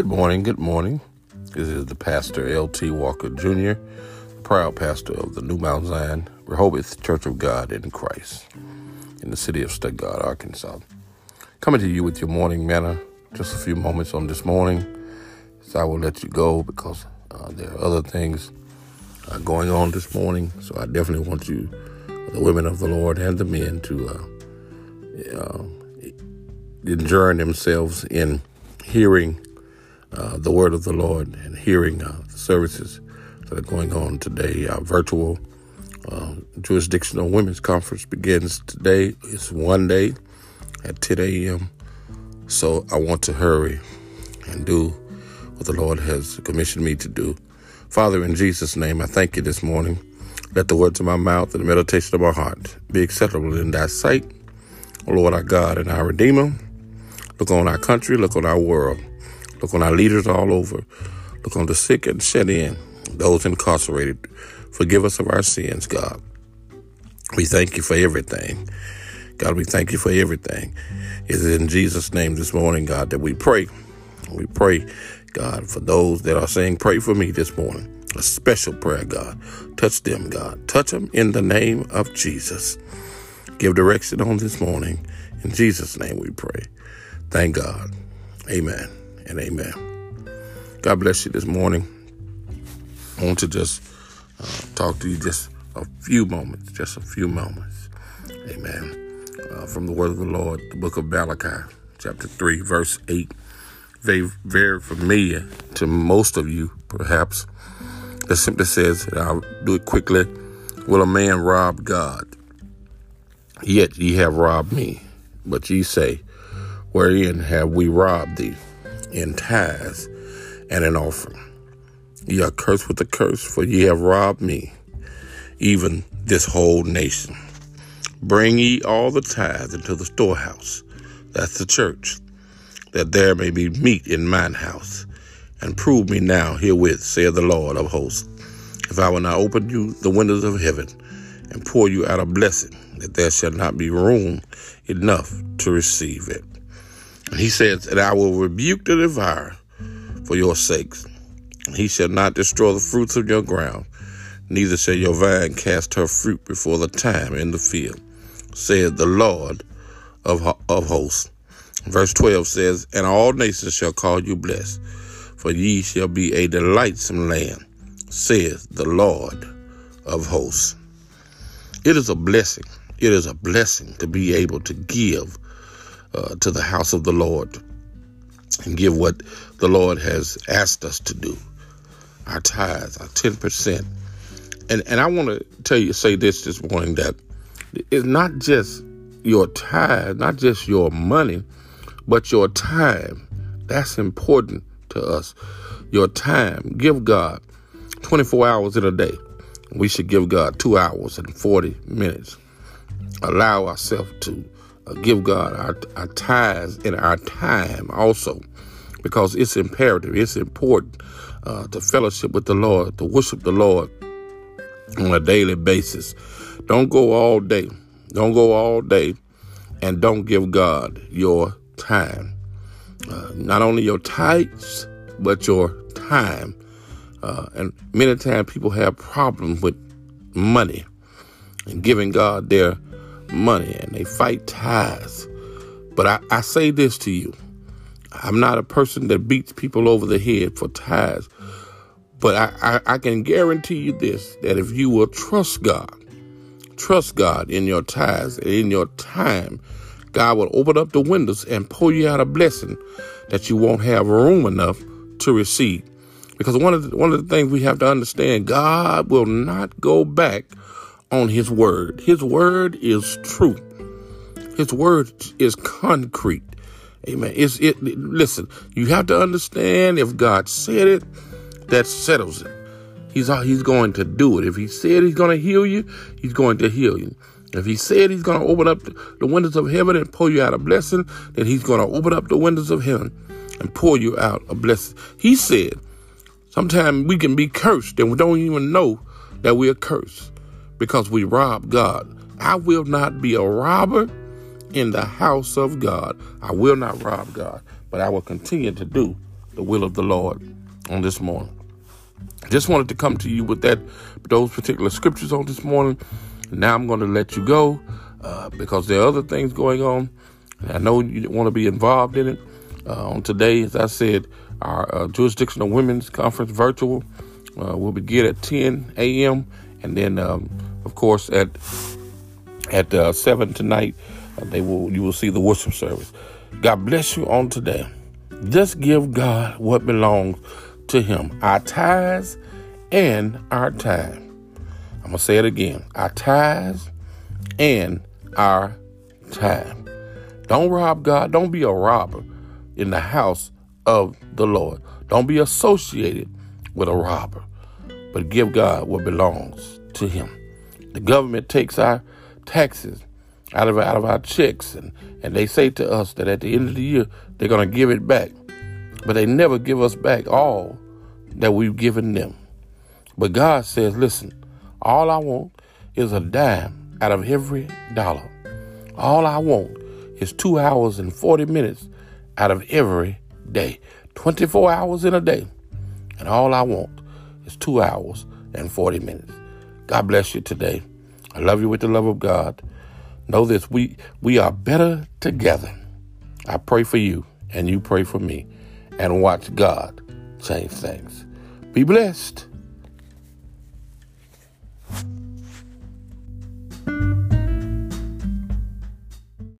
Good morning, good morning. This is the pastor L.T. Walker Jr., proud pastor of the New Mount Zion Rehoboth Church of God in Christ in the city of Stuttgart, Arkansas. Coming to you with your morning manna, just a few moments on this morning. So I will let you go because uh, there are other things uh, going on this morning. So I definitely want you, the women of the Lord and the men, to uh, uh adjourn themselves in hearing uh, the word of the Lord and hearing uh, the services that are going on today. Our virtual uh, jurisdictional women's conference begins today. It's one day at 10 a.m. So I want to hurry and do what the Lord has commissioned me to do. Father, in Jesus' name, I thank you this morning. Let the words of my mouth and the meditation of my heart be acceptable in thy sight. Lord, our God and our Redeemer. Look on our country, look on our world. Look on our leaders er all over. Look on the sick and shut in, those incarcerated. Forgive us of our sins, God. We thank you for everything. God, we thank you for everything. It is in Jesus' name this morning, God, that we pray. We pray, God, for those that are saying, pray for me this morning. A special prayer, God. Touch them, God. Touch them in the name of Jesus. Give direction on this morning. In Jesus' name we pray. Thank God. Amen and amen. God bless you this morning. I want to just uh, talk to you just a few moments, just a few moments. Amen. Uh, from the word of the Lord, the book of Malachi, chapter 3, verse 8. Very, very familiar to most of you, perhaps. It simply says, I'll do it quickly. Will a man rob God? Yet ye have robbed me. But ye say, Wherein have we robbed thee? In tithes and in offering. Ye are cursed with a curse, for ye have robbed me, even this whole nation. Bring ye all the tithes into the storehouse, that's the church, that there may be meat in mine house. And prove me now herewith, saith the Lord of hosts, if I will not open you the windows of heaven and pour you out a blessing, that there shall not be room enough to receive it. He says, And I will rebuke the devourer for your sakes. He shall not destroy the fruits of your ground, neither shall your vine cast her fruit before the time in the field, said the Lord of, of hosts. Verse 12 says, And all nations shall call you blessed, for ye shall be a delightsome land, saith the Lord of hosts. It is a blessing. It is a blessing to be able to give uh, to the house of the Lord and give what the Lord has asked us to do. Our tithes, our 10%. And, and I want to tell you, say this this morning that it's not just your tithe, not just your money, but your time. That's important to us. Your time. Give God 24 hours in a day. We should give God two hours and 40 minutes. Allow ourselves to give God our, our tithes and our time also, because it's imperative, it's important uh, to fellowship with the Lord, to worship the Lord on a daily basis. Don't go all day. Don't go all day and don't give God your time. Uh, not only your tithes, but your time. Uh, and many times people have problems with money and giving God their money and they fight ties. But I, I say this to you I'm not a person that beats people over the head for ties. But I, I, I, can guarantee you this that if you will trust God, trust God in your ties and in your time, God will open up the windows and pour you out a blessing that you won't have room enough to receive. Because one of the, one of the things we have to understand, God will not go back on his word. His word is true. His word is concrete. Amen. It's it listen, you have to understand if God said it, that settles it. He's he's going to do it. If he said he's going to heal you, he's going to heal you. If he said he's going to open up the windows of heaven and pour you out a blessing, then he's going to open up the windows of heaven and pour you out a blessing. He said, sometimes we can be cursed and we don't even know that we're cursed because we rob God. I will not be a robber in the house of God. I will not rob God, but I will continue to do the will of the Lord on this morning. Just wanted to come to you with that those particular scriptures on this morning. Now I'm going to let you go uh, because there are other things going on. I know you want to be involved in it. Uh, on today, as I said, our uh, Jurisdictional Women's Conference virtual uh, will begin at 10 a.m. and then, um, of course, at at uh, seven tonight, uh, they will you will see the worship service. God bless you on today. Just give God what belongs to Him. Our tithes and our time. I'm gonna say it again. Our tithes and our time. Don't rob God. Don't be a robber in the house of the Lord. Don't be associated with a robber, but give God what belongs to Him. The government takes our taxes out of out of our checks, and and they say to us that at the end of the year they're to give it back, but they never give us back all that we've given them. But God says, listen, all I want is a dime out of every dollar. All I want is two hours and 40 minutes out of every day. 24 hours in a day. And all I want is two hours and 40 minutes. God bless you today. I love you with the love of God. Know this we we are better together. I pray for you and you pray for me and watch God change things. Be blessed.